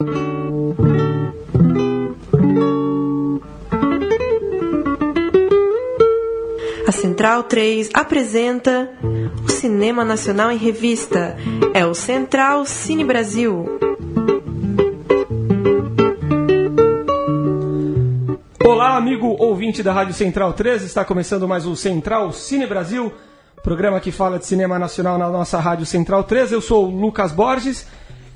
A Central 3 apresenta o Cinema Nacional em Revista. É o Central Cine Brasil. Olá, amigo ouvinte da Rádio Central 3, está começando mais o Central Cine Brasil, programa que fala de cinema nacional na nossa Rádio Central 3. Eu sou o Lucas Borges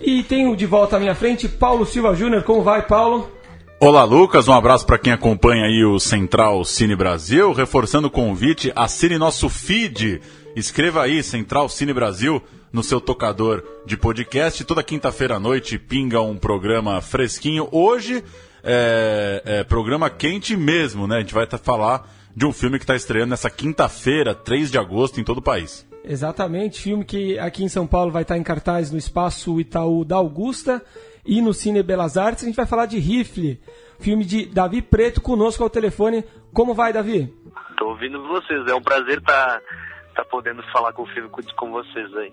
e tenho de volta à minha frente Paulo Silva Júnior. Como vai, Paulo? Olá, Lucas. Um abraço para quem acompanha aí o Central Cine Brasil. Reforçando o convite, assine nosso feed. Escreva aí, Central Cine Brasil, no seu tocador de podcast. Toda quinta-feira à noite pinga um programa fresquinho. Hoje é, é programa quente mesmo, né? A gente vai falar de um filme que está estreando nessa quinta-feira, 3 de agosto, em todo o país. Exatamente, filme que aqui em São Paulo vai estar em cartaz no Espaço Itaú da Augusta e no Cine Belas Artes. A gente vai falar de Rifle, filme de Davi Preto, conosco ao telefone. Como vai, Davi? Tô ouvindo vocês, é um prazer estar tá, tá podendo falar com o filme com vocês aí.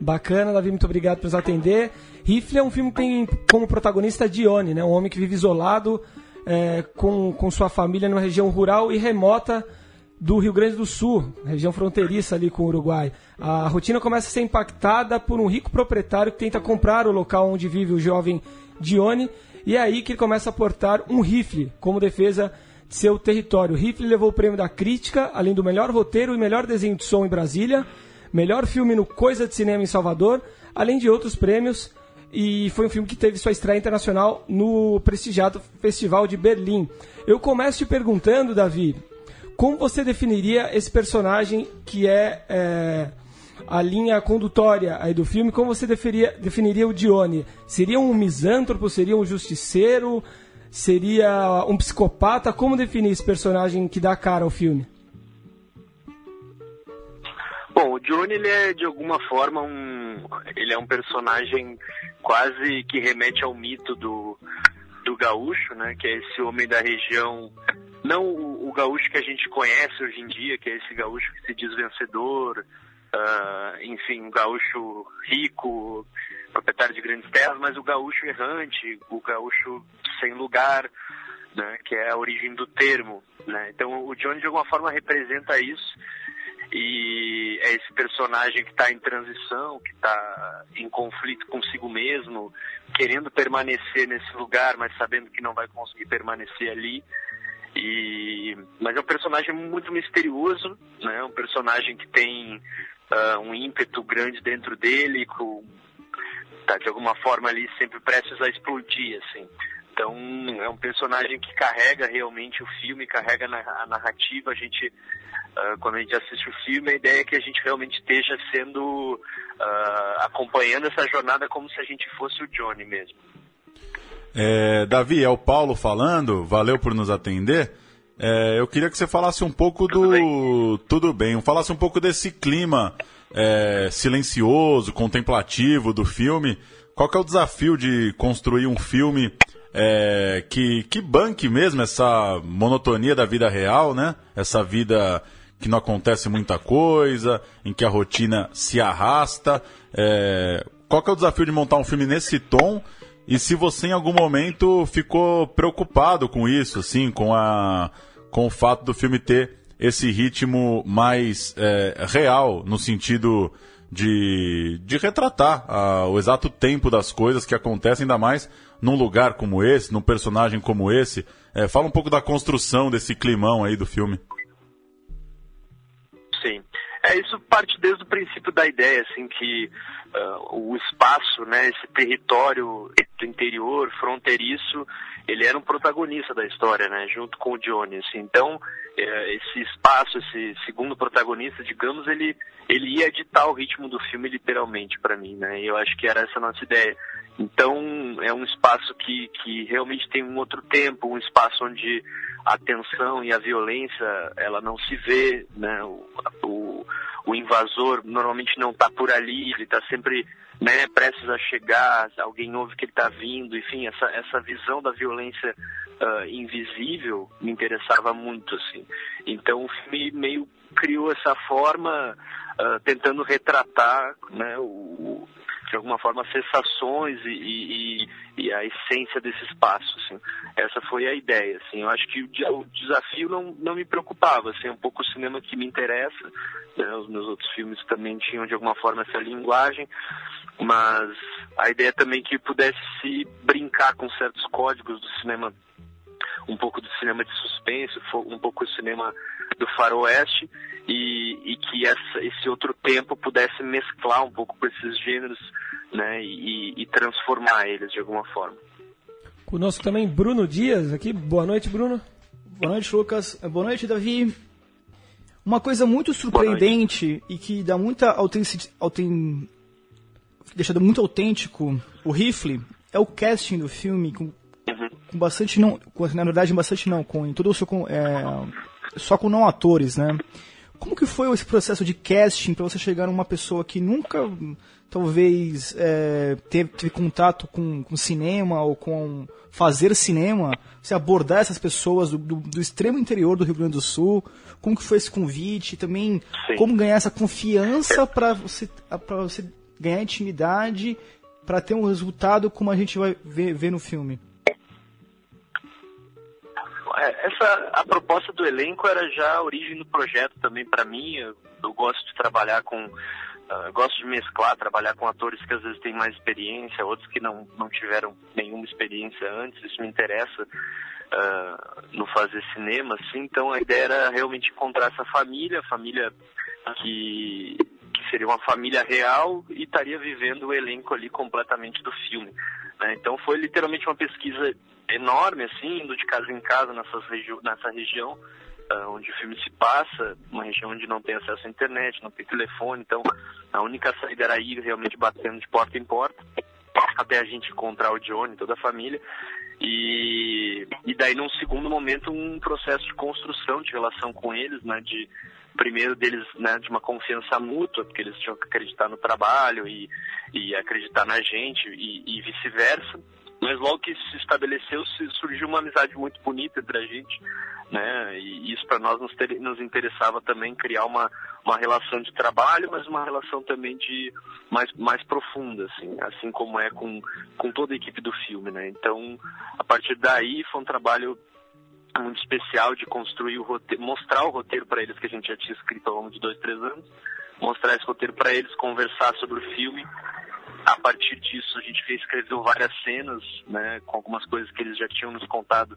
Bacana, Davi, muito obrigado por nos atender. Rifle é um filme que tem como protagonista Dione, né? um homem que vive isolado é, com, com sua família numa região rural e remota do Rio Grande do Sul, região fronteiriça ali com o Uruguai. A rotina começa a ser impactada por um rico proprietário que tenta comprar o local onde vive o jovem Dione, e é aí que ele começa a portar um rifle como defesa de seu território. O rifle levou o prêmio da crítica, além do melhor roteiro e melhor desenho de som em Brasília, melhor filme no Coisa de Cinema em Salvador, além de outros prêmios. E foi um filme que teve sua estreia internacional no prestigiado Festival de Berlim. Eu começo te perguntando, Davi, como você definiria esse personagem que é, é a linha condutória aí do filme? Como você definiria, definiria o Dione? Seria um misântropo? Seria um justiceiro? Seria um psicopata? Como definir esse personagem que dá cara ao filme? Bom, o Johnny ele é de alguma forma um ele é um personagem quase que remete ao mito do do gaúcho, né, que é esse homem da região não o, o, gaúcho que a gente conhece hoje em dia, que é esse gaúcho que se diz vencedor, uh, enfim, um gaúcho rico, proprietário de grandes terras, mas o gaúcho errante, o gaúcho sem lugar, né, que é a origem do termo. Né? Então o Johnny de alguma forma representa isso e é esse personagem que está em transição, que está em conflito consigo mesmo, querendo permanecer nesse lugar, mas sabendo que não vai conseguir permanecer ali. E, mas é um personagem muito misterioso, né? Um personagem que tem uh, um ímpeto grande dentro dele, com, tá de alguma forma ali sempre prestes a explodir, assim. Então é um personagem que carrega realmente o filme, carrega a narrativa. A gente, uh, quando a gente assiste o filme, a ideia é que a gente realmente esteja sendo uh, acompanhando essa jornada como se a gente fosse o Johnny mesmo. É, Davi, é o Paulo falando, valeu por nos atender. É, eu queria que você falasse um pouco Tudo do. Bem? Tudo bem, falasse um pouco desse clima é, silencioso, contemplativo do filme. Qual que é o desafio de construir um filme é, que, que banque mesmo essa monotonia da vida real, né? Essa vida que não acontece muita coisa, em que a rotina se arrasta. É, qual que é o desafio de montar um filme nesse tom? E se você em algum momento ficou preocupado com isso, assim, com, a, com o fato do filme ter esse ritmo mais é, real, no sentido de, de retratar a, o exato tempo das coisas que acontecem, ainda mais num lugar como esse, num personagem como esse. É, fala um pouco da construção desse climão aí do filme. Sim. É, isso parte desde o princípio da ideia, assim, que uh, o espaço, né, esse território do interior, fronteiriço, ele era um protagonista da história, né, junto com o assim. Então, é, esse espaço, esse segundo protagonista, digamos, ele, ele ia ditar o ritmo do filme literalmente para mim, né, e eu acho que era essa a nossa ideia. Então, é um espaço que, que realmente tem um outro tempo, um espaço onde a tensão e a violência, ela não se vê, né? O, o, o invasor normalmente não está por ali, ele está sempre né, prestes a chegar, alguém ouve que ele está vindo, enfim, essa, essa visão da violência uh, invisível me interessava muito, assim. Então o filme meio criou essa forma, uh, tentando retratar né, o, de alguma forma, sensações e, e, e, a essência desse espaço. Assim. Essa foi a ideia. Assim. Eu acho que o, desafio não, não me preocupava. Assim, é um pouco o cinema que me interessa. Né? Os meus outros filmes também tinham, de alguma forma, essa linguagem. Mas a ideia também que pudesse brincar com certos códigos do cinema um pouco do cinema de suspense, um pouco do cinema do faroeste e, e que essa, esse outro tempo pudesse mesclar um pouco com esses gêneros né, e, e transformar eles de alguma forma. Conosco também Bruno Dias aqui. Boa noite, Bruno. Boa noite, Lucas. Boa noite, Davi. Uma coisa muito surpreendente e que dá muita autenticidade, autent... deixa muito autêntico o rifle é o casting do filme com. Com bastante não, com, na verdade bastante não, com em todo o seu é, só com não atores, né? Como que foi esse processo de casting para você chegar numa pessoa que nunca, talvez, é, teve, teve, contato com, com, cinema ou com fazer cinema? Você abordar essas pessoas do, do, do, extremo interior do Rio Grande do Sul? Como que foi esse convite? Também Sim. como ganhar essa confiança para você, você ganhar intimidade para ter um resultado como a gente vai ver, ver no filme? É, essa a proposta do elenco era já a origem do projeto também para mim. Eu, eu, gosto de trabalhar com uh, gosto de mesclar, trabalhar com atores que às vezes têm mais experiência, outros que não não tiveram nenhuma experiência antes. Isso me interessa uh, no fazer cinema, assim. Então a ideia era realmente encontrar essa família, família que que seria uma família real e estaria vivendo o elenco ali completamente do filme. Né? Então foi literalmente uma pesquisa enorme, assim, indo de casa em casa nessas regi nessa região uh, onde o filme se passa, uma região onde não tem acesso à internet, não tem telefone, então a única saída era ir realmente batendo de porta em porta até a gente encontrar o Johnny, toda a família. E, e daí, num segundo momento, um processo de construção de relação com eles, né, de primeiro deles, né, de uma confiança mútua, porque eles tinham que acreditar no trabalho e, e acreditar na gente e, e vice-versa. Mas logo que se estabeleceu, surgiu uma amizade muito bonita entre a gente, né? E isso para nós nos, ter, nos, interessava também criar uma, uma relação de trabalho, mas uma relação também de mais, mais profunda, assim, assim como é com, com toda a equipe do filme, né? Então, a partir daí foi um trabalho muito especial de construir o roteiro, mostrar o roteiro para eles que a gente já tinha escrito ao longo de dois, três anos, mostrar esse roteiro para eles, conversar sobre o filme a partir disso, a gente escreveu várias cenas, né, com algumas coisas que eles já tinham nos contado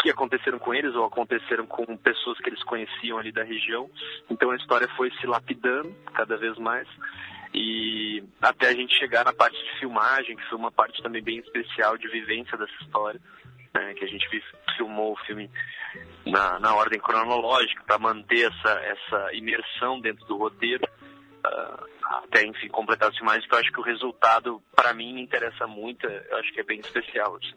que aconteceram com eles ou aconteceram com pessoas que eles conheciam ali da região. Então a história foi se lapidando cada vez mais e até a gente chegar na parte de filmagem, que foi uma parte também bem especial de vivência dessa história, né, que a gente filmou o filme na, na ordem cronológica para manter essa, essa imersão dentro do roteiro. Uh, até, enfim, completar as imagens, porque eu acho que o resultado, para mim, me interessa muito, eu acho que é bem especial. Assim.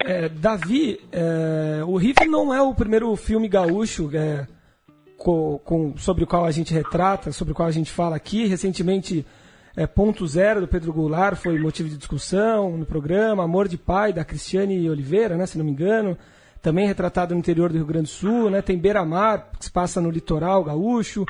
É, Davi, é, o Riff não é o primeiro filme gaúcho é, com, com, sobre o qual a gente retrata, sobre o qual a gente fala aqui. Recentemente, é, Ponto Zero, do Pedro Goulart, foi motivo de discussão no programa. Amor de Pai, da Cristiane Oliveira, né, se não me engano. Também retratado no interior do Rio Grande do Sul. Né, tem Beira Mar, que se passa no litoral gaúcho.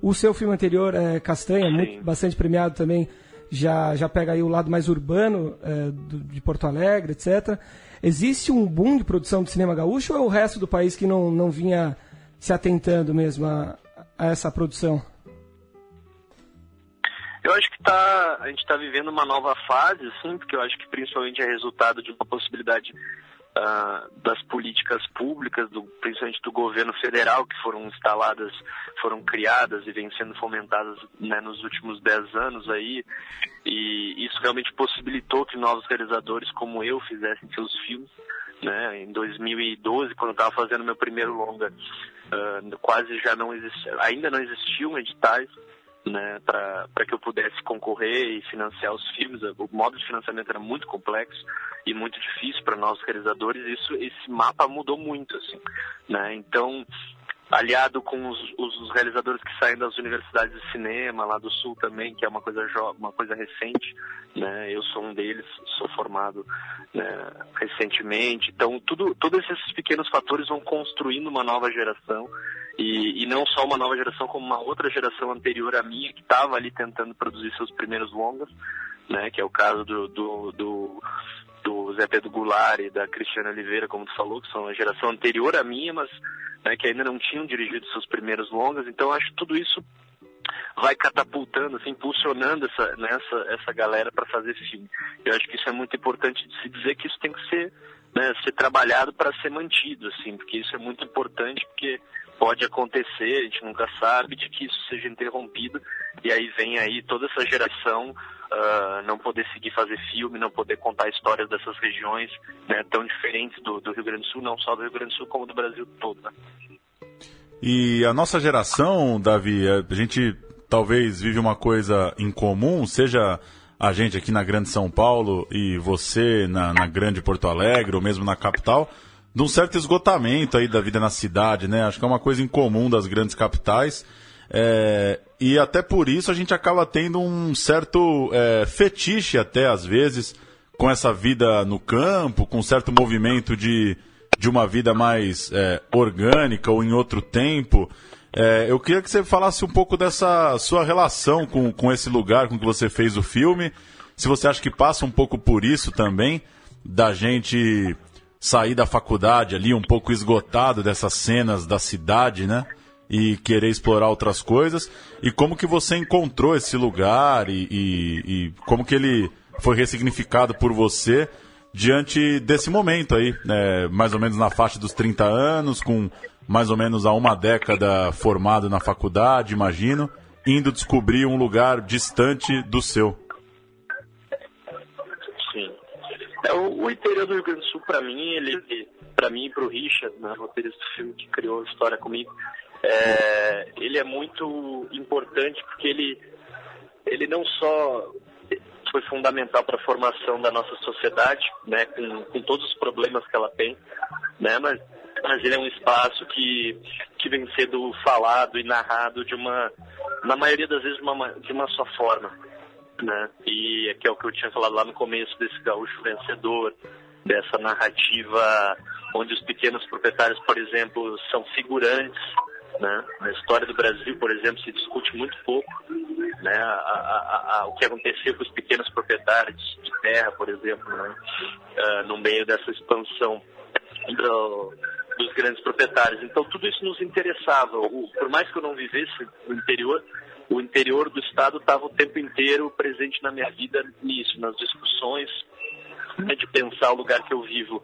O seu filme anterior, é, Castanha, muito, bastante premiado também, já, já pega aí o lado mais urbano é, do, de Porto Alegre, etc. Existe um boom de produção de cinema gaúcho ou é o resto do país que não, não vinha se atentando mesmo a, a essa produção? Eu acho que tá, a gente está vivendo uma nova fase, sim, porque eu acho que principalmente é resultado de uma possibilidade uh, das políticas públicas, do, principalmente do governo federal, que foram instaladas, foram criadas e vêm sendo fomentadas né, nos últimos dez anos aí. E isso realmente possibilitou que novos realizadores como eu fizessem seus filmes. Né? Em 2012, quando eu estava fazendo meu primeiro longa, uh, quase já não existia, ainda não existiam editais né, para que eu pudesse concorrer e financiar os filmes. O modo de financiamento era muito complexo e muito difícil para nós realizadores. Isso, esse mapa mudou muito, assim, né? Então aliado com os, os, realizadores que saem das universidades de cinema lá do sul também, que é uma coisa uma coisa recente, né? Eu sou um deles, sou formado né, recentemente. Então, tudo, todos esses pequenos fatores vão construindo uma nova geração e, e não só uma nova geração, como uma outra geração anterior à minha que estava ali tentando produzir seus primeiros longas, né? Que é o caso do, do, do do Zé Pedro Goulart e da Cristiana Oliveira, como tu falou, que são a geração anterior à minha, mas né, que ainda não tinham dirigido seus primeiros longas. Então, acho que tudo isso vai catapultando, assim, impulsionando essa, né, essa, essa galera para fazer filme. Eu acho que isso é muito importante de se dizer que isso tem que ser, né, ser trabalhado para ser mantido, assim, porque isso é muito importante, porque pode acontecer, a gente nunca sabe, de que isso seja interrompido, e aí vem aí toda essa geração uh, não poder seguir fazer filme, não poder contar histórias dessas regiões né, tão diferentes do, do, Rio Grande do Sul, não só do Rio Grande do Sul, como do Brasil todo. Né? E a nossa geração, Davi, a gente talvez vive uma coisa em comum, seja a gente aqui na Grande São Paulo e você na, na Grande Porto Alegre, ou mesmo na capital, de um certo esgotamento aí da vida na cidade, né? Acho que é uma coisa incomum das grandes capitais. É, e até por isso a gente acaba tendo um certo é, fetiche até às vezes com essa vida no campo, com um certo movimento de, de uma vida mais é, orgânica ou em outro tempo. É, eu queria que você falasse um pouco dessa sua relação com, com esse lugar com que você fez o filme. Se você acha que passa um pouco por isso também, da gente sair da faculdade ali um pouco esgotado dessas cenas da cidade, né? E querer explorar outras coisas. E como que você encontrou esse lugar e, e, e como que ele foi ressignificado por você diante desse momento aí, né? mais ou menos na faixa dos 30 anos, com mais ou menos há uma década formado na faculdade, imagino, indo descobrir um lugar distante do seu. É, o, o, interior do Rio Grande do Sul, para mim, ele, para mim e para o Richard, né, roteirista do filme que criou a história comigo, é, ele é muito importante porque ele, ele não só foi fundamental para a formação da nossa sociedade, né, com, com todos os problemas que ela tem, né, mas, mas ele é um espaço que, que vem sendo falado e narrado de uma, na maioria das vezes, de uma, de uma só forma né? E que é o que eu tinha falado lá no começo desse gaúcho vencedor, dessa narrativa onde os pequenos proprietários, por exemplo, são figurantes, né? Na história do Brasil, por exemplo, se discute muito pouco, né? A, a, a, o que aconteceu com os pequenos proprietários de terra, por exemplo, né? Uh, no meio dessa expansão do, dos grandes proprietários. Então tudo isso nos interessava. O, por mais que eu não vivesse no interior, o interior do estado estava o tempo inteiro presente na minha vida nisso, nas discussões, né, de pensar o lugar que eu vivo,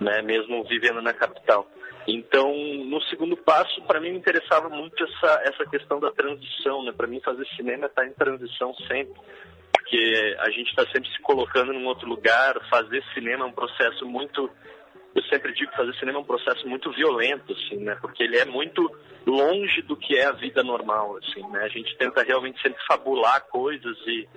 né, mesmo vivendo na capital. Então, no segundo passo, para mim me interessava muito essa, essa questão da transição, né? Para mim fazer cinema está em transição sempre, porque a gente está sempre se colocando num outro lugar. Fazer cinema é um processo muito eu sempre digo que fazer cinema é um processo muito violento, assim, né? Porque ele é muito longe do que é a vida normal, assim, né? A gente tenta realmente sempre fabular coisas e,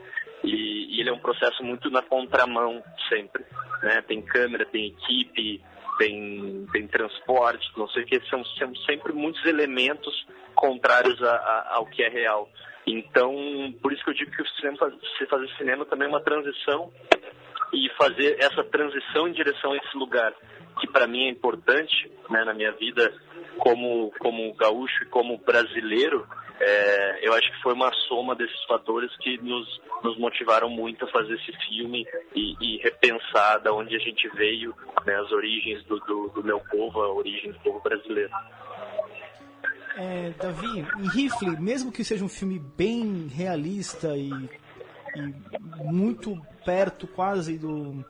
e, e ele é um processo muito na contramão sempre, né? Tem câmera, tem equipe, tem, tem transporte, não sei o que, são, são sempre muitos elementos contrários a, a, ao que é real. Então, por isso que eu digo que o cinema, se fazer cinema também é uma transição e fazer essa transição em direção a esse lugar que para mim é importante né, na minha vida como, como gaúcho e como brasileiro, é, eu acho que foi uma soma desses fatores que nos, nos motivaram muito a fazer esse filme e, e repensar da onde a gente veio, né, as origens do, do, do, meu povo, a origem do povo brasileiro. É, Davi, em Rifle, mesmo que seja um filme bem realista e, e muito perto quase do,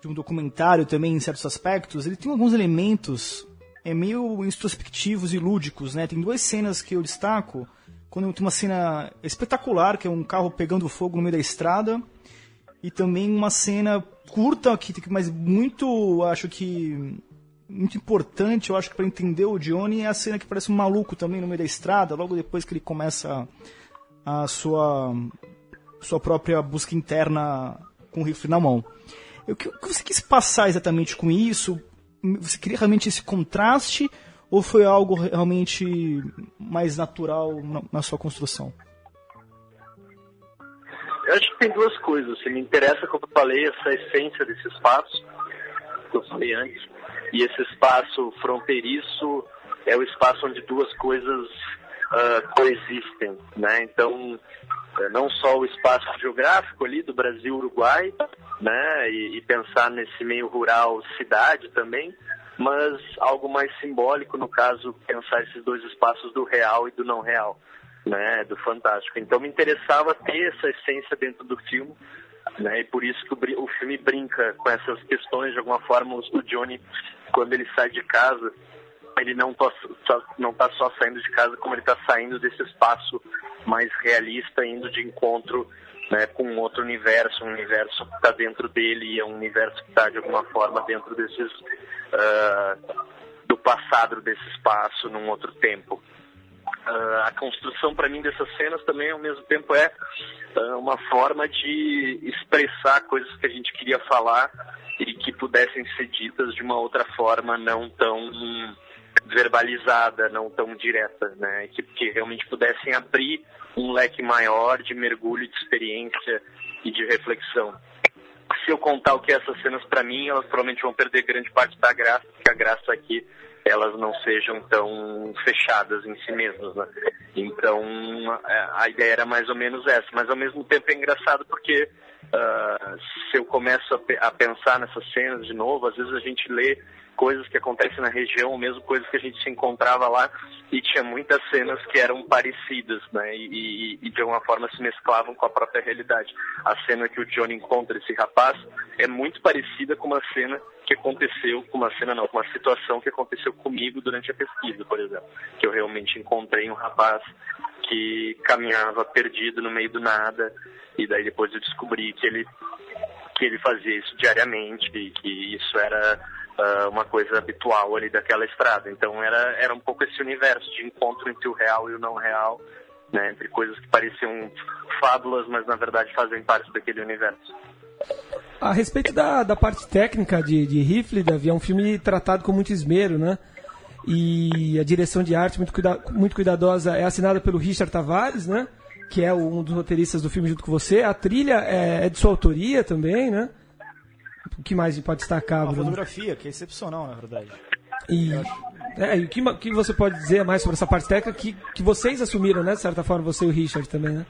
de um documentário também em certos aspectos, ele tem alguns elementos é meio introspectivos e lúdicos, né? Tem duas cenas que eu destaco. Quando tem uma cena espetacular, que é um carro pegando fogo no meio da estrada, e também uma cena curta, que mas muito, acho que muito importante, eu acho que para entender o Johnny é a cena que parece um maluco também no meio da estrada, logo depois que ele começa a sua sua própria busca interna com o rifle na mão. O que você quis passar exatamente com isso? Você queria realmente esse contraste? ou foi algo realmente mais natural na, na sua construção? Eu acho que tem duas coisas. Assim, me interessa, como eu falei, essa essência desse espaço, que eu falei antes, e esse espaço fronteiriço é o espaço onde duas coisas uh, coexistem, né? Então, não só o espaço geográfico ali do Brasil-Uruguai, né? E, e pensar nesse meio rural-cidade também, mas algo mais simbólico, no caso, pensar esses dois espaços do real e do não real, né, do fantástico. Então me interessava ter essa essência dentro do filme, né, e por isso que o, o filme brinca com essas questões, de alguma forma, o Johnny, quando ele sai de casa, ele não está não tá só saindo de casa, como ele está saindo desse espaço mais realista, indo de encontro né, com outro universo, um universo que está dentro dele e é um universo que está de alguma forma dentro desses uh, do passado desse espaço num outro tempo. Uh, a construção para mim dessas cenas também ao mesmo tempo é uh, uma forma de expressar coisas que a gente queria falar e que pudessem ser ditas de uma outra forma não tão verbalizada, não tão direta, né? Que, que realmente pudessem abrir um leque maior de mergulho, de experiência e de reflexão. Se eu contar o que é essas cenas para mim, elas provavelmente vão perder grande parte da graça, porque a graça aqui elas não sejam tão fechadas em si mesmas, né? Então é, a ideia era mais ou menos essa, mas ao mesmo tempo é engraçado porque uh, se eu começo a, a, pensar nessas cenas de novo, às vezes a gente lê coisas que acontecem na região, ou mesmo coisas que a gente se encontrava lá, e tinha muitas cenas que eram parecidas, né? E, e, de alguma forma se mesclavam com a própria realidade. A cena que o Johnny encontra esse rapaz é muito parecida com uma cena que aconteceu, com uma cena não, com uma situação que aconteceu comigo durante a pesquisa, por exemplo. Que eu realmente encontrei um rapaz que caminhava perdido no meio do nada, e daí depois eu descobri que ele que ele fazia isso diariamente e que isso era uh, uma coisa habitual ali daquela estrada. Então era, era um pouco esse universo de encontro entre o real e o não real, né, entre coisas que pareciam fábulas, mas na verdade fazem parte daquele universo. A respeito da, da parte técnica de, de Rifle, é um filme tratado com muito esmero, né? E a direção de arte muito, cuida, muito cuidadosa é assinada pelo Richard Tavares, né? Que é um dos roteiristas do filme junto com você. A trilha é, é de sua autoria também, né? O que mais pode destacar, Bruno? A fotografia, que é excepcional, na verdade. E, é, e o que, que você pode dizer mais sobre essa parte técnica que, que vocês assumiram, né? De certa forma, você e o Richard também, né?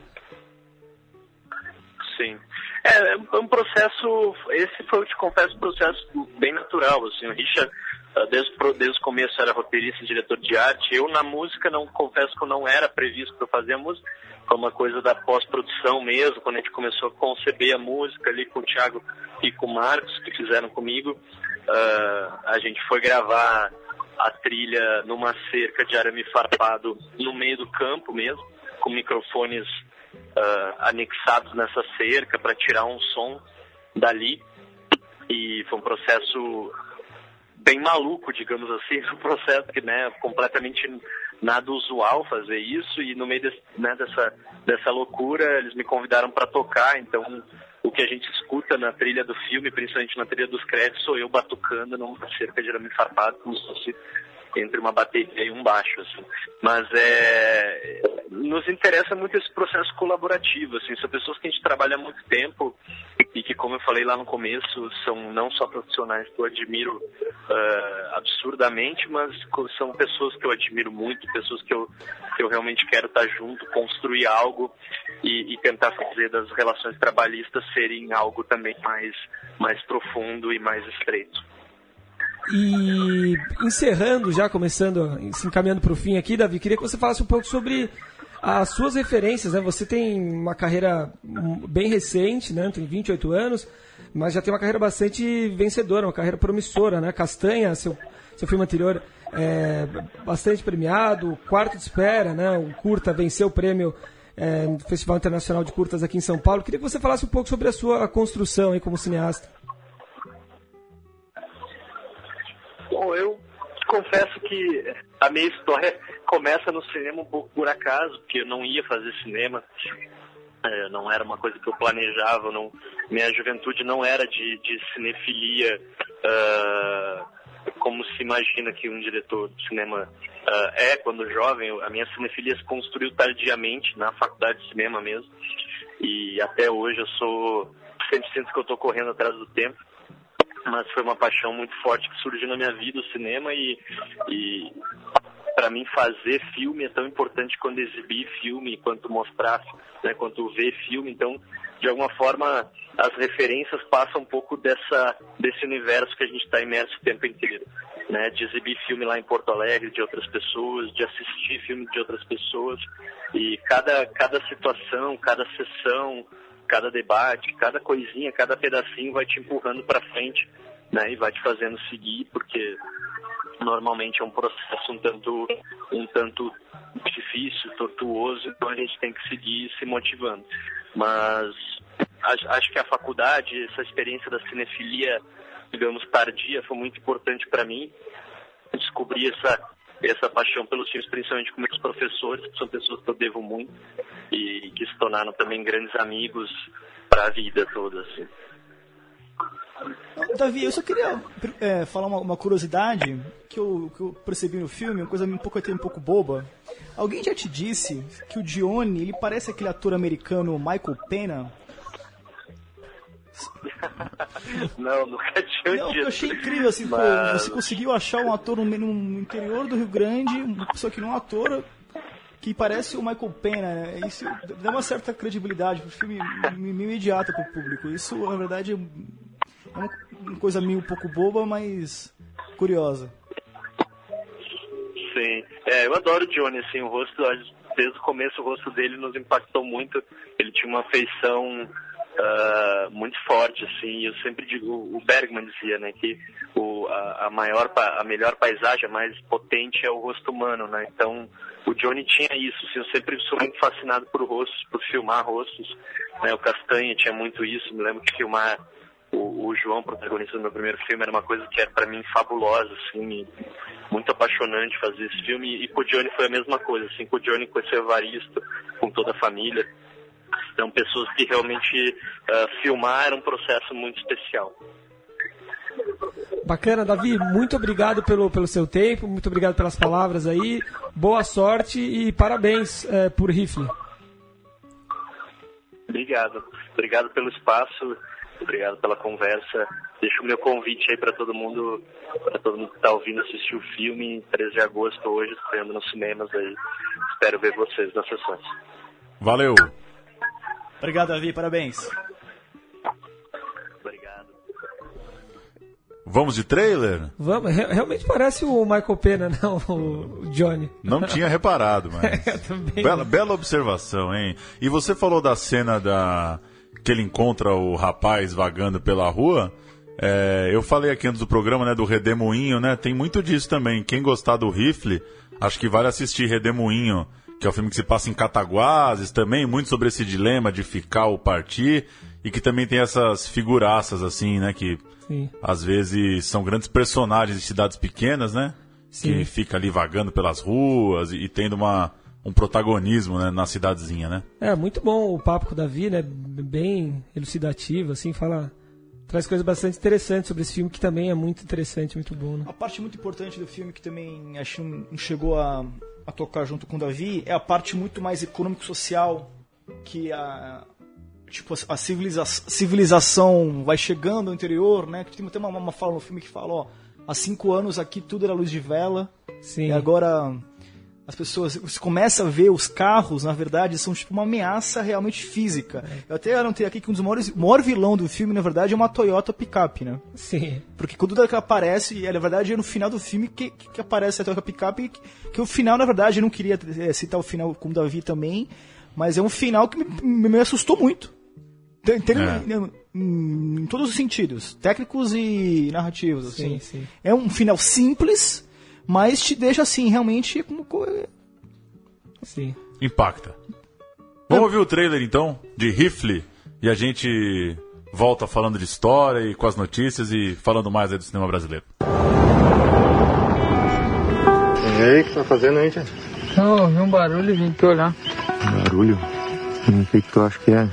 Sim. É, é um processo, esse foi, eu te confesso, um processo bem natural, assim, o Richard, ah, desde, desde o começo era roteirista diretor de arte, eu na música, não confesso que eu não era previsto para fazer a música, foi uma coisa da pós-produção mesmo, quando a gente começou a conceber a música ali com o Thiago e com o Marcos, que fizeram comigo. Uh, a gente foi gravar a trilha numa cerca de arame farpado no meio do campo mesmo, com microfones uh, anexados nessa cerca para tirar um som dali. E foi um processo bem maluco, digamos assim, um processo que né, completamente nada usual fazer isso e no meio desse, né, dessa, dessa loucura eles me convidaram para tocar, então o que a gente escuta na trilha do filme, principalmente na trilha dos créditos, sou eu batucando numa cerca de arame farpado, como se fosse entre uma bateria e um baixo, assim. Mas é, nos interessa muito esse processo colaborativo, assim, são pessoas que a gente trabalha há muito tempo e que, como eu falei lá no começo, são não só profissionais que eu admiro uh, absurdamente, mas são pessoas que eu admiro muito, pessoas que eu, que eu realmente quero estar junto, construir algo e, e tentar fazer das relações trabalhistas serem algo também mais, mais profundo e mais estreito. E encerrando, já começando, se encaminhando para o fim aqui, Davi, queria que você falasse um pouco sobre as suas referências. Né? Você tem uma carreira bem recente, né? tem 28 anos, mas já tem uma carreira bastante vencedora, uma carreira promissora. Né? Castanha, seu, seu filme anterior, é bastante premiado, Quarto de Espera, né? o Curta venceu o prêmio é, Festival Internacional de Curtas aqui em São Paulo. Queria que você falasse um pouco sobre a sua construção aí como cineasta. Bom, eu confesso que a minha história começa no cinema um pouco por acaso, porque eu não ia fazer cinema. É, não era uma coisa que eu planejava, não, minha juventude não era de, de cinefilia uh, como se imagina que um diretor de cinema uh, é quando jovem. A minha cinefilia se construiu tardiamente na faculdade de cinema mesmo. E até hoje eu sou sempre sinto que eu estou correndo atrás do tempo. Mas foi uma paixão muito forte que surgiu na minha vida o cinema e, e para mim fazer filme é tão importante quanto exibir filme, quanto mostrar, né, quanto ver filme. Então, de alguma forma, as referências passam um pouco dessa desse universo que a gente está imerso o tempo inteiro, né? De exibir filme lá em Porto Alegre de outras pessoas, de assistir filme de outras pessoas e cada cada situação, cada sessão, cada debate, cada coisinha, cada pedacinho vai te empurrando para frente, né? E vai te fazendo seguir, porque normalmente é um processo um tanto, um tanto difícil, tortuoso, então a gente tem que seguir se motivando. Mas acho que a faculdade, essa experiência da cinefilia, digamos, tardia, foi muito importante para mim. Descobrir essa, essa paixão pelos filmes, principalmente com meus professores, que são pessoas que eu devo muito e que se tornaram também grandes amigos para a vida toda. Assim. Davi, eu só queria é, falar uma, uma, curiosidade que eu, que eu percebi no filme, uma coisa um pouco, até um pouco boba. Alguém já te disse que o Dione, ele parece aquele ator americano Michael Pena? Não, nunca tinha Não, eu achei incrível, assim, Mas... pô, você conseguiu achar um ator no, no, interior do Rio Grande, uma pessoa que não é um ator, que parece o Michael Pena, né? Isso dá uma certa credibilidade pro filme imediata pro público. Isso, na verdade, é uma coisa meio um pouco boba, mas curiosa. Sim, é, eu adoro o Johnny, assim, o rosto, desde o começo o rosto dele nos impactou muito. Ele tinha uma feição uh, muito forte, assim. Eu sempre digo, o Bergman dizia, né, que o, a, a, maior, a melhor paisagem, a mais potente é o rosto humano, né. Então, o Johnny tinha isso. Assim, eu sempre sou muito fascinado por rostos, por filmar rostos. Né, o Castanha tinha muito isso. Me lembro de filmar o, o, João, protagonista do meu primeiro filme, era uma coisa que era para mim fabulosa, assim, muito apaixonante fazer esse filme. E com o Johnny foi a mesma coisa, assim, com o Johnny conheceu o Evaristo, com toda a família. Então, pessoas que realmente uh, filmaram um processo muito especial. Bacana, Davi, muito obrigado pelo, pelo seu tempo, muito obrigado pelas palavras aí, boa sorte e parabéns é, por Rifle. Obrigado, obrigado pelo espaço obrigado pela conversa. Deixo o meu convite aí para todo mundo, para todo mundo que está ouvindo assistir o filme, 13 de agosto hoje, estreando nos cinemas aí. Espero ver vocês nas sessões. Valeu. Obrigado, Davi, parabéns. Obrigado. Vamos de trailer? Vamos, realmente parece o Michael Pena, não o Johnny. Não tinha reparado, mas. bela, bela observação, hein? E você falou da cena da que ele encontra o rapaz vagando pela rua. É, eu falei aqui antes do programa, né, do Redemoinho, né? Tem muito disso também. Quem gostar do rifle, acho que vale assistir Redemoinho, que é o um filme que se passa em Cataguases também, muito sobre esse dilema de ficar ou partir, e que também tem essas figuraças, assim, né, que Sim. às vezes são grandes personagens de cidades pequenas, né? Sim. Que fica ali vagando pelas ruas e, e tendo uma um protagonismo né, na cidadezinha, né? É, muito bom o papo com o Davi, né? Bem elucidativo, assim, fala. Traz coisas bastante interessantes sobre esse filme, que também é muito interessante, muito bom. Né? A parte muito importante do filme, que também acho que não chegou a, a tocar junto com o Davi, é a parte muito mais econômico-social, que a, tipo, a civiliza civilização vai chegando ao interior, né? Tem até uma, uma fala no filme que fala, ó, há cinco anos aqui tudo era luz de vela, Sim. e agora as pessoas, você começa a ver os carros, na verdade, são tipo uma ameaça realmente física. É. Eu até anotei aqui que um dos maiores, o maior vilão do filme, na verdade, é uma Toyota picape, né? Sim. Porque quando ela aparece, e na verdade é no final do filme que, que aparece a Toyota picape, que, que o final, na verdade, eu não queria é, citar o final com o Davi também, mas é um final que me, me assustou muito. Tem, tem, é. em, em, todos os sentidos, técnicos e narrativos, assim. Sim, sim. É um final simples, mas te deixa assim, realmente como. Sim. Impacta. Vamos ouvir o trailer então, de Rifle, e a gente volta falando de história e com as notícias e falando mais aí do cinema brasileiro. E aí, o que tá fazendo aí, tia? Não, ouvi um barulho e vim aqui olhar. Barulho? O que, que tu acha que é?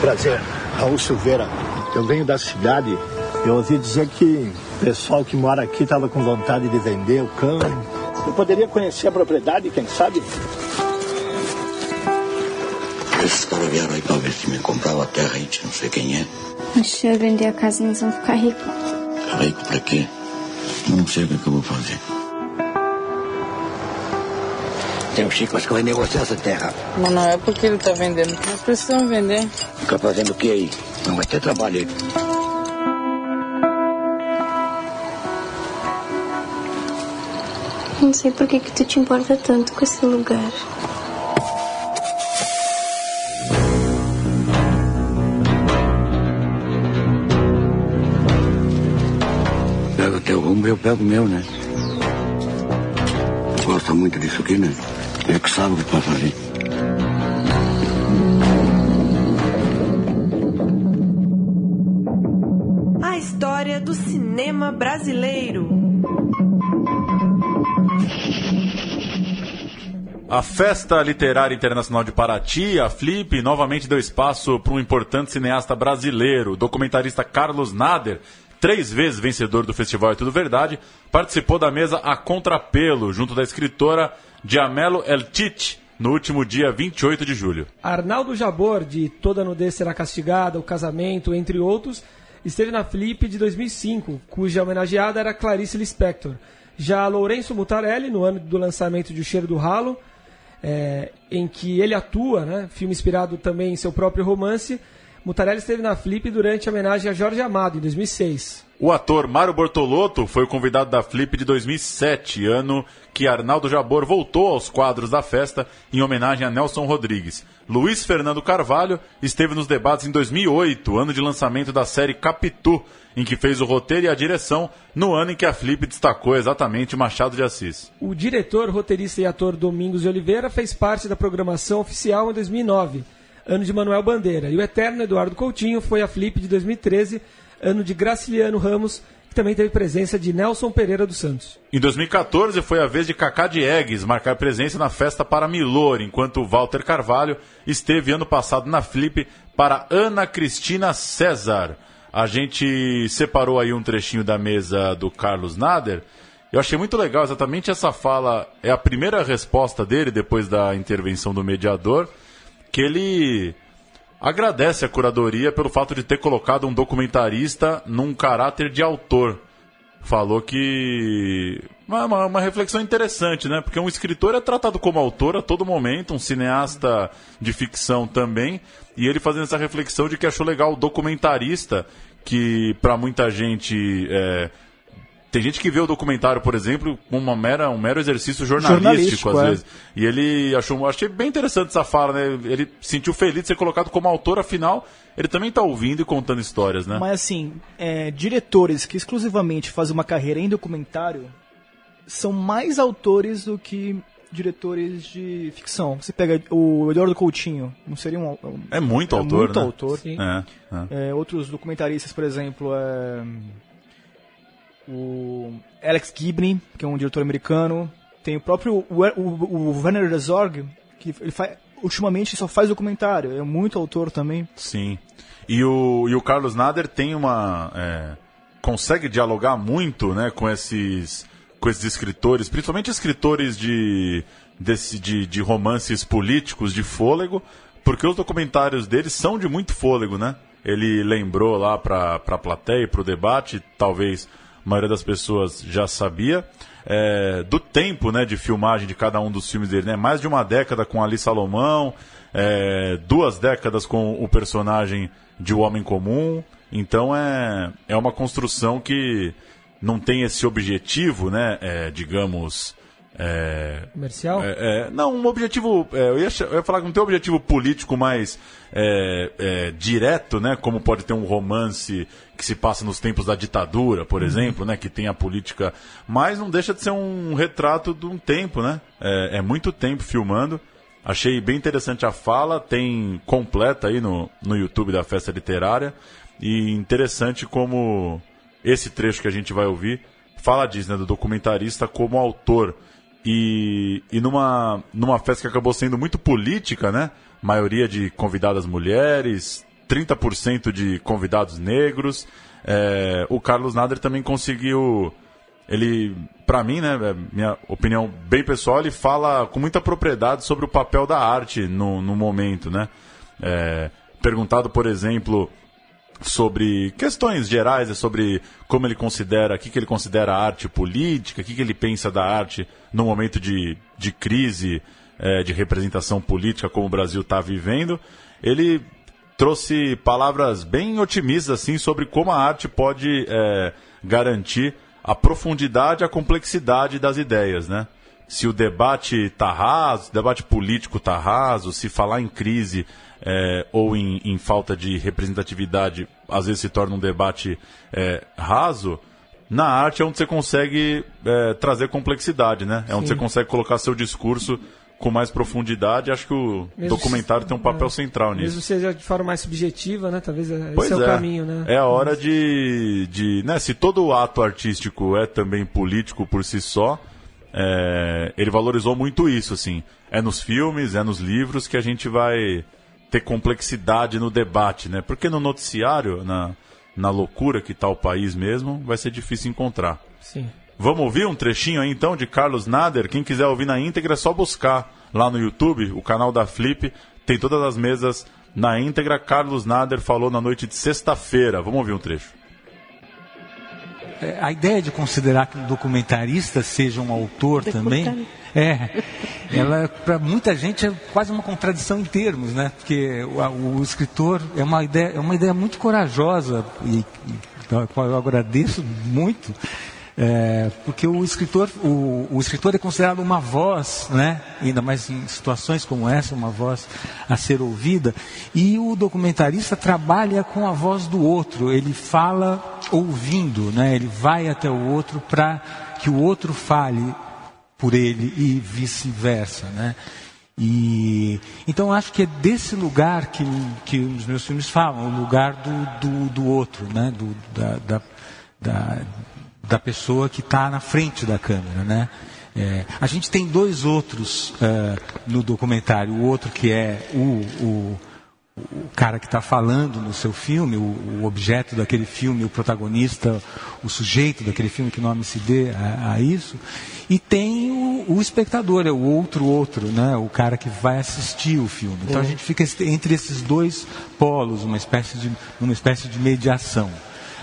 Prazer, Raul Silveira, Eu venho da cidade. Eu ouvi dizer que o pessoal que mora aqui estava com vontade de vender o campo. Eu poderia conhecer a propriedade, quem sabe? Esses caras vieram aí pra ver se me comprava a terra, a gente não sei quem é. Mas se eu vender a casa, nós vamos ficar ricos. Ficar rico pra quê? Eu não sei o que, que eu vou fazer. Tem um Chico, acho que vai negociar essa terra. Mas não é porque ele tá vendendo, que nós precisamos vender. Fica fazendo o que aí? Não vai ter trabalho aí. Não sei por que, que tu te importa tanto com esse lugar. Pega o teu rumo e eu pego o meu, né? Gosta muito disso aqui, né? É que sabe o que pode fazer. A história do cinema brasileiro. A Festa Literária Internacional de Paraty, a Flip, novamente deu espaço para um importante cineasta brasileiro, o documentarista Carlos Nader, três vezes vencedor do Festival É Tudo Verdade, participou da mesa A Contrapelo, junto da escritora Diamelo El Tite, no último dia 28 de julho. Arnaldo Jabor, de Toda Nudez Será Castigada, O Casamento, entre outros, esteve na Flip de 2005, cuja homenageada era Clarice Lispector. Já Lourenço Mutarelli, no ano do lançamento de O Cheiro do Ralo, é, em que ele atua, né, filme inspirado também em seu próprio romance, Mutarelli esteve na Flip durante a homenagem a Jorge Amado, em 2006. O ator Mário Bortolotto foi o convidado da Flip de 2007, ano que Arnaldo Jabor voltou aos quadros da festa em homenagem a Nelson Rodrigues. Luiz Fernando Carvalho esteve nos debates em 2008, ano de lançamento da série Capitu, em que fez o roteiro e a direção, no ano em que a Flip destacou exatamente Machado de Assis. O diretor, roteirista e ator Domingos de Oliveira fez parte da programação oficial em 2009, ano de Manuel Bandeira. E o eterno Eduardo Coutinho foi a Flip de 2013, ano de Graciliano Ramos, que também teve presença de Nelson Pereira dos Santos. Em 2014 foi a vez de Cacá Diegues marcar presença na festa para Milor, enquanto Walter Carvalho esteve ano passado na Flip para Ana Cristina César. A gente separou aí um trechinho da mesa do Carlos Nader. Eu achei muito legal, exatamente essa fala é a primeira resposta dele depois da intervenção do mediador, que ele agradece a curadoria pelo fato de ter colocado um documentarista num caráter de autor. Falou que. Uma, uma, uma, reflexão interessante, né? Porque um escritor é tratado como autor a todo momento, um cineasta de ficção também, e ele fazendo essa reflexão de que achou legal o documentarista, que para muita gente. É, tem gente que vê o documentário, por exemplo, como uma mera, um mero exercício jornalístico, jornalístico às é. vezes. E ele achou, achei bem interessante essa fala, né? Ele sentiu feliz de ser colocado como autor, afinal, ele também está ouvindo e contando histórias, né? Mas assim, é, diretores que exclusivamente fazem uma carreira em documentário são mais autores do que diretores de ficção. Você pega o Eduardo Coutinho, não seria um. um é muito é autor, muito né? autor. É, é. outros documentaristas, por exemplo, é o Alex Gibney, que é um diretor americano, tem o próprio o, o, o Werner Herzog, que ele faz, ultimamente só faz documentário, é muito autor também. Sim. E o, e o Carlos Nader tem uma. É, consegue dialogar muito né, com, esses, com esses escritores, principalmente escritores de, desse, de, de romances políticos de fôlego, porque os documentários dele são de muito fôlego, né? Ele lembrou lá para a plateia, para o debate, talvez a maioria das pessoas já sabia, é, do tempo né, de filmagem de cada um dos filmes dele. Né? Mais de uma década com Ali Salomão, é, duas décadas com o personagem de O Homem Comum. Então é, é uma construção que não tem esse objetivo, né, é, digamos. É, Comercial? É, é, não, um objetivo. É, eu, ia, eu, ia, falar que não tem um objetivo político mais é, é, direto, né? Como pode ter um romance que se passa nos tempos da ditadura, por uhum. exemplo, né? Que tem a política. Mas não deixa de ser um retrato de um tempo, né? É, é muito tempo filmando. Achei bem interessante a fala, tem completa aí no, no YouTube da Festa Literária. E interessante como esse trecho que a gente vai ouvir fala disso, né? Do documentarista como autor e, e numa, numa festa que acabou sendo muito política, né? Maioria de convidadas mulheres, 30% de convidados negros. É, o Carlos Nader também conseguiu. Ele, para mim, né, é minha opinião bem pessoal, ele fala com muita propriedade sobre o papel da arte no, no momento, né? É, perguntado, por exemplo, sobre questões gerais, é sobre como ele considera, o que, que ele considera arte política, o que, que ele pensa da arte no momento de, de crise, é, de representação política como o Brasil está vivendo. Ele trouxe palavras bem otimistas assim sobre como a arte pode é, garantir a profundidade, a complexidade das ideias, né? Se o debate está raso, o debate político está raso, se falar em crise é, ou em, em, falta de representatividade às vezes se torna um debate é, raso, na arte é onde você consegue é, trazer complexidade, né? É Sim. onde você consegue colocar seu discurso com mais profundidade, acho que o mesmo documentário se, tem um papel é, central nisso. Mesmo seja de forma mais subjetiva, né? Talvez pois esse é, o caminho, né? É a hora de, de né? Se todo ato artístico é também político por si só, é, ele valorizou muito isso, assim. É nos filmes, é nos livros que a gente vai ter complexidade no debate, né? Porque no noticiário, na, na loucura que está o país mesmo, vai ser difícil encontrar. Sim. Vamos ouvir um trechinho aí então de Carlos Nader? Quem quiser ouvir na íntegra é só buscar lá no YouTube, o canal da Flip, tem todas as mesas na íntegra. Carlos Nader falou na noite de sexta-feira. Vamos ouvir um trecho. A ideia de considerar que um documentarista seja um autor também é ela para muita gente é quase uma contradição em termos né? Porque o, o escritor é uma ideia é uma ideia muito corajosa e, e eu agradeço muito é, porque o escritor, o, o, escritor é considerado uma voz, né? ainda mais em situações como essa, uma voz a ser ouvida. E o documentarista trabalha com a voz do outro, ele fala ouvindo, né? ele vai até o outro para que o outro fale por ele e vice-versa. Né? E, então acho que é desse lugar que, que os meus filmes falam, o lugar do, do, do outro, né? do, da, da, da da pessoa que está na frente da câmera, né? É, a gente tem dois outros é, no documentário. O outro que é o, o, o cara que está falando no seu filme, o, o, objeto daquele filme, o protagonista, o sujeito daquele filme, que nome se dê a, a isso. E tem o, espectador, é o outro outro, né? o cara que vai assistir o filme. Então a uhum. gente fica entre esses dois polos, uma espécie de, uma espécie de mediação.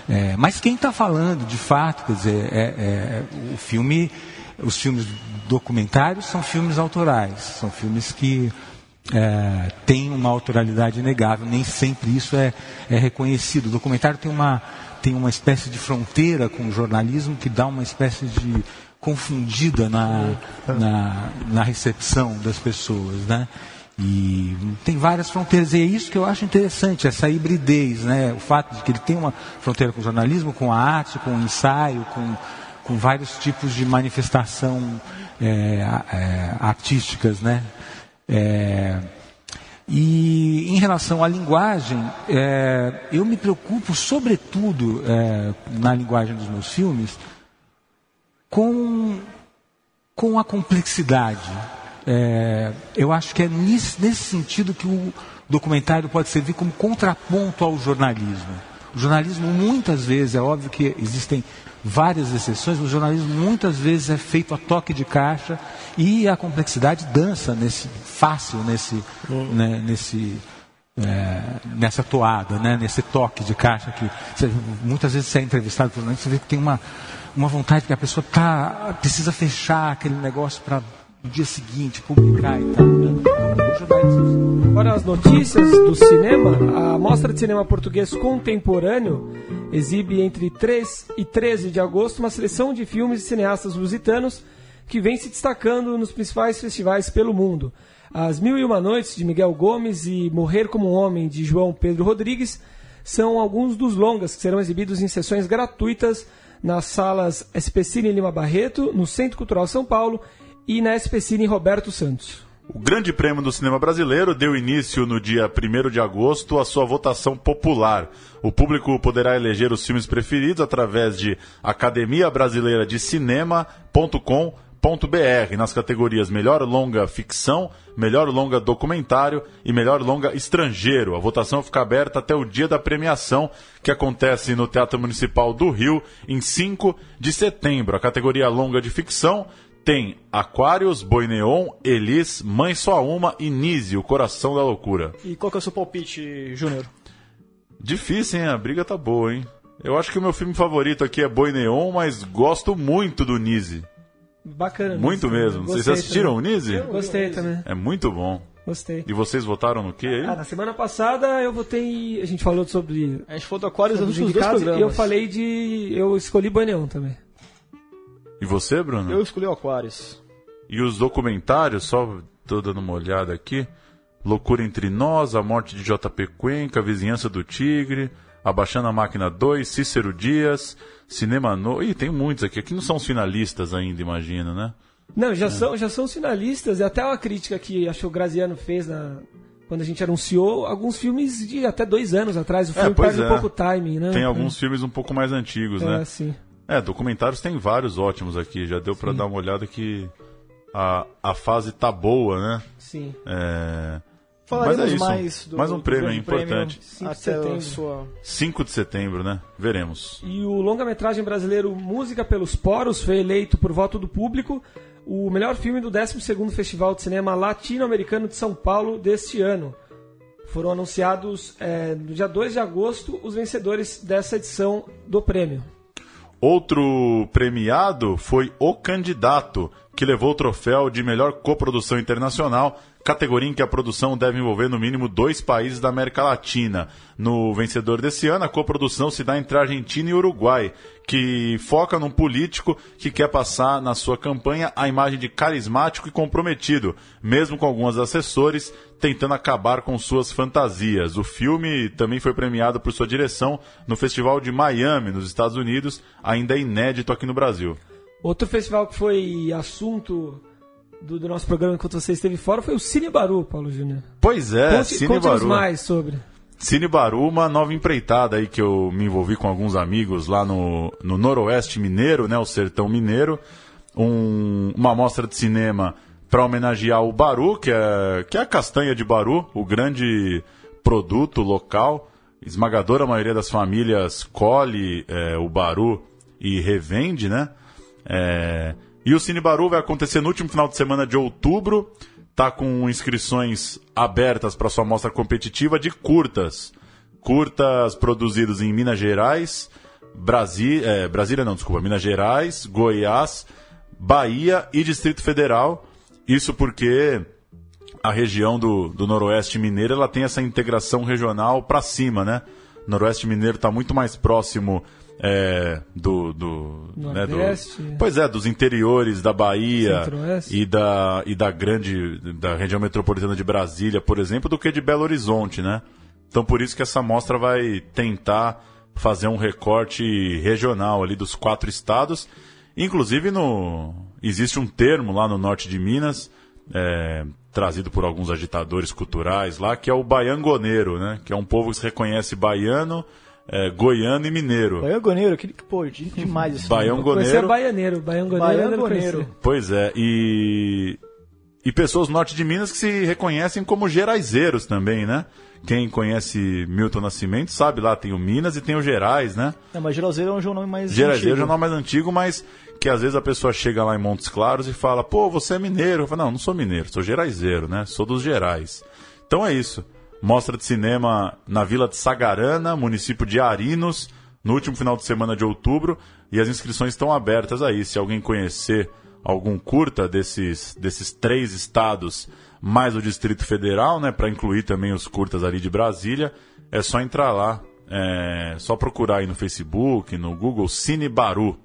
É, mas quem está falando, de fato, quer dizer, é, é, o filme, os filmes documentários são filmes autorais, são filmes que é, têm uma autoralidade inegável, nem sempre isso é, é reconhecido. O documentário tem uma, tem uma espécie de fronteira com o jornalismo que dá uma espécie de confundida na, na, na recepção das pessoas, né? E tem várias fronteiras, e é isso que eu acho interessante, essa hibridez, né? o fato de que ele tem uma fronteira com o jornalismo, com a arte, com o ensaio, com, com vários tipos de manifestação é, é, artísticas. Né? É, e em relação à linguagem, é, eu me preocupo, sobretudo é, na linguagem dos meus filmes, com, com a complexidade é, eu acho que é nesse, nesse sentido que o documentário pode servir como contraponto ao jornalismo. O jornalismo muitas vezes, é óbvio que existem várias exceções, o jornalismo muitas vezes é feito a toque de caixa e a complexidade dança nesse fácil, nesse, hum. né, nesse é, nessa toada, né, nesse toque de caixa que você, muitas vezes você é entrevistado por você vê que tem uma, uma vontade que a pessoa tá, precisa fechar aquele negócio para no dia seguinte, publicar e tal. Né? Agora as notícias do cinema. A Mostra de Cinema Português Contemporâneo exibe entre 3 e 13 de agosto uma seleção de filmes de cineastas lusitanos que vem se destacando nos principais festivais pelo mundo. As Mil e Uma Noites, de Miguel Gomes, e Morrer como um Homem, de João Pedro Rodrigues, são alguns dos longas que serão exibidos em sessões gratuitas nas salas SP Cine Lima Barreto, no Centro Cultural São Paulo e na SPCine Roberto Santos. O Grande Prêmio do Cinema Brasileiro deu início no dia 1 de agosto à sua votação popular. O público poderá eleger os filmes preferidos através de academiabrasileira de cinema.com nas categorias Melhor Longa Ficção, Melhor Longa Documentário e Melhor Longa Estrangeiro. A votação fica aberta até o dia da premiação, que acontece no Teatro Municipal do Rio, em 5 de setembro. A categoria Longa de Ficção tem Aquários, Boi Neon, Elis, Mãe Só Uma e Nise, o Coração da Loucura. E qual que é o seu palpite, Júnior? Difícil, hein? A briga tá boa, hein? Eu acho que o meu filme favorito aqui é Boi Neon, mas gosto muito do Nise. Bacana. Muito Nise, mesmo. Gostei Vocês assistiram também. o Nise? Eu Gostei também. É muito bom. Gostei. E vocês votaram no quê aí? Ah, na semana passada eu votei. A gente falou sobre. A gente falou do sobre nos últimos dois programas. E eu falei de. Eu escolhi Boi Neon também. E você, Bruno? Eu escolhi o Aquários. E os documentários, só tô dando uma olhada aqui. Loucura entre Nós, A Morte de JP Cuenca, A Vizinhança do Tigre, Abaixando a Máquina 2, Cícero Dias, Cinema No... Ih, tem muitos aqui. Aqui não são os finalistas ainda, imagino, né? Não, já, são, já são os finalistas. E até uma crítica que acho que o Graziano fez na, quando a gente anunciou alguns filmes de até dois anos atrás. O filme pois perde é. um pouco o timing, né? Tem alguns filmes um pouco mais antigos, É, né? sim. É, documentários tem vários ótimos aqui. Já deu pra dar uma olhada que a, a fase tá boa, né? Sim. É... Falaremos Mas é isso. mais do, mais um prêmio importante. Cinco de até setembro. sua... 5 de setembro, né? Veremos. E o longa-metragem brasileiro Música pelos Poros foi eleito por voto do público o melhor filme do 12º Festival de Cinema Latino-Americano de São Paulo deste ano. Foram anunciados é, no dia 2 de agosto os vencedores dessa edição do prêmio. Outro premiado foi O Candidato, que levou o troféu de melhor coprodução internacional, categoria em que a produção deve envolver no mínimo dois países da América Latina. No vencedor desse ano, a coprodução se dá entre Argentina e Uruguai, que foca num político que quer passar na sua campanha a imagem de carismático e comprometido, mesmo com alguns assessores tentando acabar com suas fantasias. O filme também foi premiado por sua direção no Festival de Miami, nos Estados Unidos, ainda inédito aqui no Brasil. Outro festival que foi assunto do, do nosso programa enquanto você esteve fora foi o Cine Baru, Paulo Júnior. Pois é, Conte- Cine Conte-nos Baru. mais sobre. Cine Baru, uma nova empreitada aí que eu me envolvi com alguns amigos lá no, no Noroeste Mineiro, né, o Sertão Mineiro, um- uma mostra de cinema para homenagear o Baru, que é, que é a castanha de Baru, o grande produto local, esmagadora maioria das famílias colhe é, o Baru e revende, né? É, e o Cine Baru vai acontecer no último final de semana de outubro. Tá com inscrições abertas para sua mostra competitiva de curtas. Curtas produzidos em Minas Gerais, Brasi é, Brasília não, desculpa, Minas Gerais, Goiás, Bahia e Distrito Federal. Isso porque a região do, do Noroeste Mineiro ela tem essa integração regional para cima, né? O Noroeste Mineiro está muito mais próximo é, do, do, né, do- pois é, dos interiores da Bahia e da, e da grande da região metropolitana de Brasília, por exemplo, do que de Belo Horizonte, né? Então por isso que essa mostra vai tentar fazer um recorte regional ali dos quatro estados. Inclusive no existe um termo lá no norte de Minas é, trazido por alguns agitadores culturais lá que é o baiangoneiro, né? Que é um povo que se reconhece baiano, é, goiano e mineiro. Baiangoneiro, aquele que, pô, de- demais isso. Baiangoneiro. Conhecer é baianeiro. Baiangoneiro. eu ainda não Baiangoneiro. conhecia. Pois é, e. E pessoas do norte de Minas que se reconhecem como geraizeiros também, né? Quem conhece Milton Nascimento sabe lá, tem o Minas e tem o Gerais, né? Não, mas Geralzeiro é um nome mais Geraizeiro já antigo. é mais antigo, mas que às vezes a pessoa chega lá em Montes Claros e fala, pô, você é mineiro. Eu falo, não, não sou mineiro, sou geraizeiro, né? Sou dos Gerais. Então é isso. Mostra de cinema na Vila de Sagarana, município de Arinos, no último final de semana de outubro, e as inscrições estão abertas aí. Se alguém conhecer algum curta desses, desses três estados, mais o Distrito Federal, né, para incluir também os curtas ali de Brasília, é só entrar lá. É só procurar aí no Facebook, no Google Cine Baru.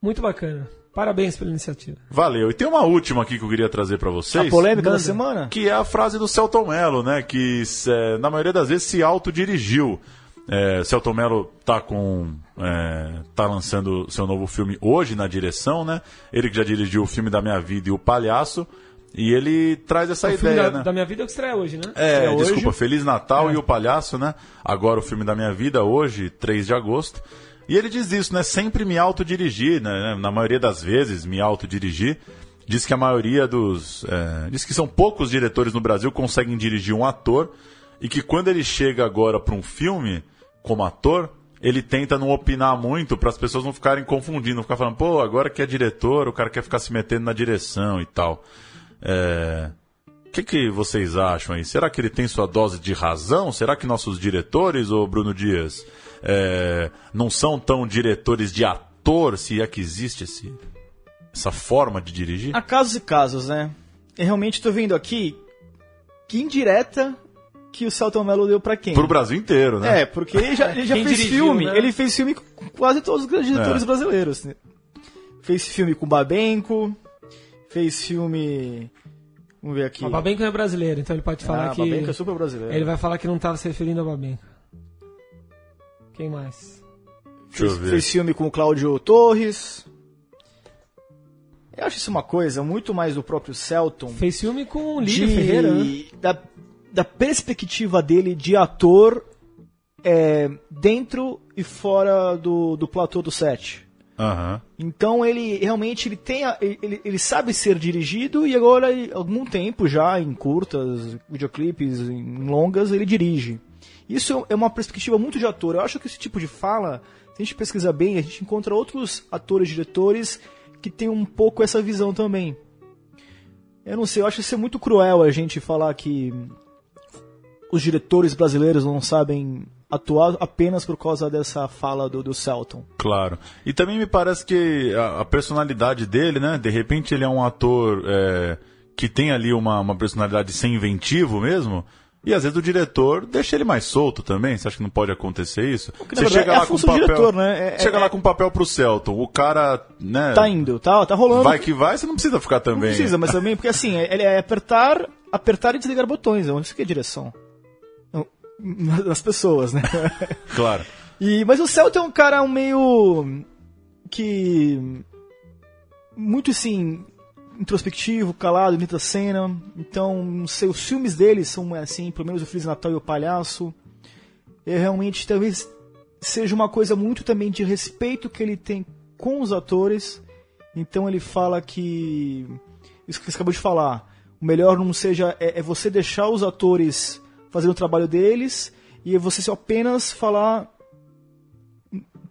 Muito bacana. Parabéns pela iniciativa. Valeu. E tem uma última aqui que eu queria trazer para vocês. A polêmica da semana? Que é a frase do Celton Mello, né? Que é, na maioria das vezes se autodirigiu. É, Celton Mello tá com. É, tá lançando seu novo filme hoje na direção, né? Ele que já dirigiu o filme da minha vida e o Palhaço. E ele traz essa o filme ideia, da, né? da minha vida é o que estreia hoje, né? É, É hoje. desculpa, Feliz Natal É. e o Palhaço, né? Agora o filme da minha vida, hoje, 3 de agosto. E ele diz isso, né? Sempre me autodirigir, né? Na maioria das vezes, me autodirigir. diz que a maioria dos. É, diz que são poucos diretores no Brasil conseguem dirigir um ator e que quando ele chega agora para um filme como ator, ele tenta não opinar muito para as pessoas não ficarem confundindo, não ficar falando, pô, agora que é diretor, o cara quer ficar se metendo na direção e tal. É... O que, que vocês acham aí? Será que ele tem sua dose de razão? Será que nossos diretores, ô Bruno Dias, é... não são tão diretores de ator, se é que existe esse... essa forma de dirigir? Há casos e casos, né? Eu realmente estou vendo aqui que indireta que o Celton Mello deu pra quem? Pro Brasil inteiro, né? É, porque ele já, ele já fez dirigiu, filme. Né? Ele fez filme com quase todos os grandes diretores é. brasileiros. Né? Fez filme com Babenco, fez filme. Vamos ver aqui. O Babenco é brasileiro, então ele pode falar ah, que. Babenco é super brasileiro. Ele vai falar que não estava se referindo a Babenco. Quem mais? Deixa fez, eu ver. fez filme com o Cláudio Torres. Eu acho isso uma coisa muito mais do próprio Celton. Fez filme com o Lírio Ferreira. Né? Da, da perspectiva dele de ator é, dentro e fora do, do platô do set. Uhum. Então ele realmente ele tem a, ele, ele sabe ser dirigido e agora há algum tempo já em curtas, videoclipes, em longas ele dirige. Isso é uma perspectiva muito de ator. Eu acho que esse tipo de fala, se a gente pesquisar bem, a gente encontra outros atores, diretores que tem um pouco essa visão também. Eu não sei, eu acho isso é muito cruel a gente falar que os diretores brasileiros não sabem atuar apenas por causa dessa fala do, do Celton. Claro. E também me parece que a, a personalidade dele, né? De repente ele é um ator é, que tem ali uma, uma personalidade sem inventivo mesmo. E às vezes o diretor deixa ele mais solto também. Você acha que não pode acontecer isso? Porque, você chega é lá com papel, diretor, né? É, chega é, lá com papel pro Celton, o cara, né? Tá indo, tá, tá rolando. Vai que vai, você não precisa ficar também. Não precisa, mas também porque assim, ele é apertar, apertar e desligar botões, é onde que é a direção nas pessoas, né? Claro. E, mas o Celta é um cara um meio que muito assim introspectivo, calado, imita cena. Então, não sei, os filmes dele são assim, pelo menos o Feliz Natal e o Palhaço. É realmente talvez seja uma coisa muito também de respeito que ele tem com os atores. Então ele fala que isso que você acabou de falar, o melhor não seja é, é você deixar os atores fazendo o trabalho deles e você só apenas falar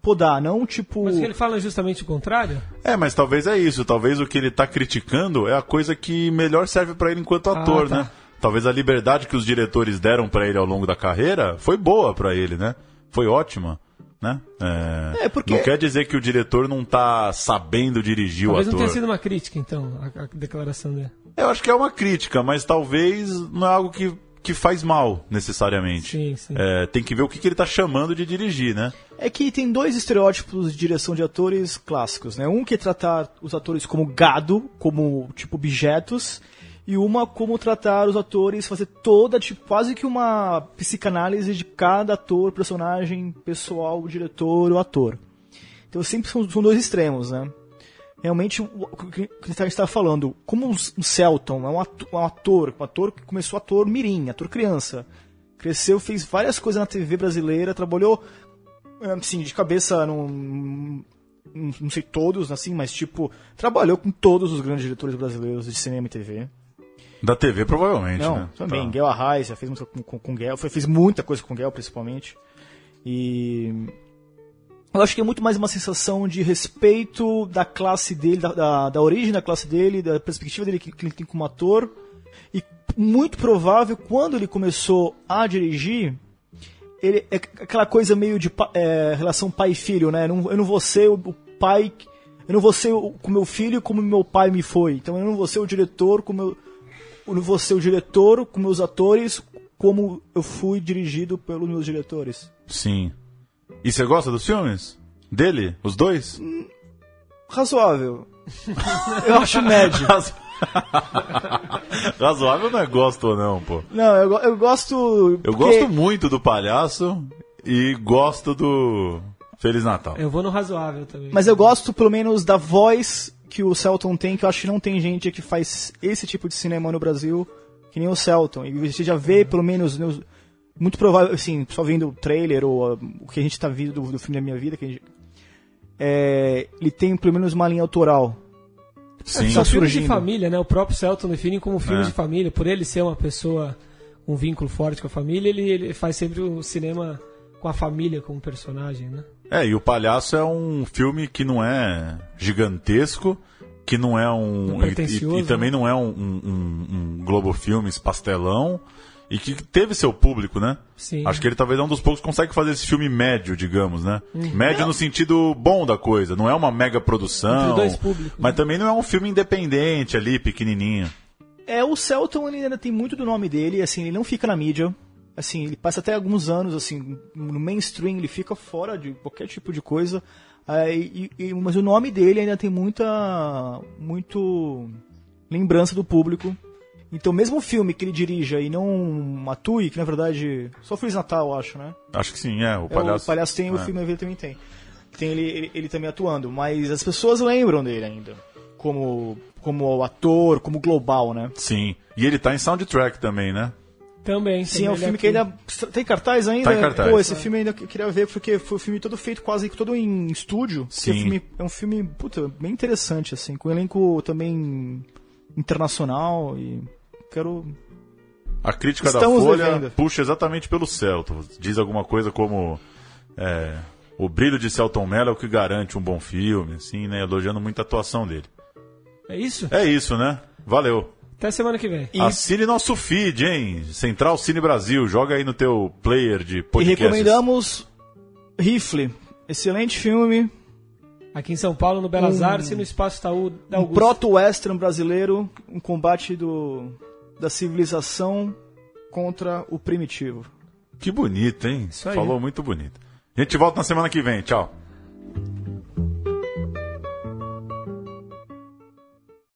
podar, não tipo. Mas ele fala justamente o contrário? É, mas talvez é isso. Talvez o que ele está criticando é a coisa que melhor serve para ele enquanto ah, ator, ah, tá. né? Talvez a liberdade que os diretores deram para ele ao longo da carreira foi boa para ele, né? Foi ótima. Né? É... É, porque... Não quer dizer que o diretor não está sabendo dirigir talvez o ator. Talvez não tenha sido uma crítica, então, a, a declaração dele. Eu acho que é uma crítica, mas talvez não é algo que que faz mal, necessariamente. Sim, sim. É, tem que ver o que, que ele está chamando de dirigir, né? É que tem dois estereótipos de direção de atores clássicos, né? Um que é tratar os atores como gado, como, tipo, objetos, e uma como tratar os atores, fazer toda, tipo, quase que uma psicanálise de cada ator, personagem, pessoal, diretor ou ator. Então sempre são, são dois extremos, né? Realmente o que a gente está falando, como um Celton é um ator, um ator, um ator que começou ator mirim, ator criança, cresceu, fez várias coisas na TV brasileira, trabalhou assim, de cabeça não, não sei todos, assim, mas tipo, trabalhou com todos os grandes diretores brasileiros de cinema e TV. Da TV, provavelmente, Não, né? também. Tá. Guel Arraes, já fez muito com, com, com Guel, fez muita coisa com Guel, principalmente. E eu acho que é muito mais uma sensação de respeito da classe dele, da, da, da origem da classe dele, da perspectiva dele que, que ele tem como ator. E muito provável, quando ele começou a dirigir, ele é aquela coisa meio de é, relação pai filho, né? Eu não, eu não vou ser o, pai, eu não vou ser o, com meu filho como meu pai me foi. Então eu não vou ser o diretor como eu, eu não vou ser o diretor com meus atores como eu fui dirigido pelos meus diretores. Sim. E você gosta dos filmes? Dele? Os dois? Hum, razoável. eu acho médio. Razoável não é gosto ou não, pô. Não, eu, eu gosto. Eu gosto muito do palhaço e gosto do Feliz Natal. Eu vou no razoável também. Mas eu gosto pelo menos da voz que o Celton tem, que eu acho que não tem gente que faz esse tipo de cinema no Brasil que nem o Celton. E você já vê, pelo menos, nos, muito provável, assim, só vendo o trailer ou uh, o que a gente tá vendo do, do filme da minha vida, que gente, é, ele tem pelo menos uma linha autoral. Sim. São filmes de família, né? O próprio Celton define como filmes É. de família. Por ele ser uma pessoa com um vínculo forte com a família, ele, ele faz sempre o cinema com a família como personagem, né? É, e o Palhaço é um filme que não é gigantesco, que não é um. Não e- e, e também não é um, um, um, um Globo Filmes pastelão. E que teve seu público, né? Sim. Acho que ele talvez é um dos poucos que consegue fazer esse filme médio, digamos, né? Uhum. Médio no sentido bom da coisa. Não é uma mega produção. Entre dois públicos, Mas também não é um filme independente ali, pequenininho. É, o Celton ele ainda tem muito do nome dele, assim, ele não fica na mídia. Assim, ele passa até alguns anos, assim, no mainstream, ele fica fora de qualquer tipo de coisa. Aí, e- e- mas o nome dele ainda tem muita. muito. lembrança do público. Então, mesmo o filme que ele dirija e não atue, que na verdade. Só Feliz Natal, eu acho, né? Acho que sim, é. O É, palhaço. o palhaço tem, o é. filme ele também tem. Tem ele, ele, ele também atuando, mas as pessoas lembram dele ainda. Como, como ator, como global, né? Sim. E ele tá em soundtrack também, né? Também. Sim, é um filme aqui. que ainda. Tem cartaz ainda? Tá em cartaz. Pô, esse filme ainda eu queria ver, porque foi um filme todo feito quase todo em estúdio. Sim. É um filme, é um filme, puta, bem interessante, assim, com um elenco também internacional e. Quero. A crítica Estamos da Folha devendo. puxa exatamente pelo Celton. Diz alguma coisa como. é, o brilho de Celton Mello é o que garante um bom filme, assim, né? Elogiando muito a atuação dele. É isso? É isso, né? Valeu. Até semana que vem. E, Assine nosso feed, hein? Central Cine Brasil. Joga aí no teu player de e podcast. recomendamos Rifle. Excelente filme. Aqui em São Paulo, no Belas Um- Artes e no Espaço Itaú da Um proto-western brasileiro. Um combate do, da civilização contra o primitivo. Que bonito, hein? Isso aí. Falou muito bonito. A gente volta na semana que vem. Tchau.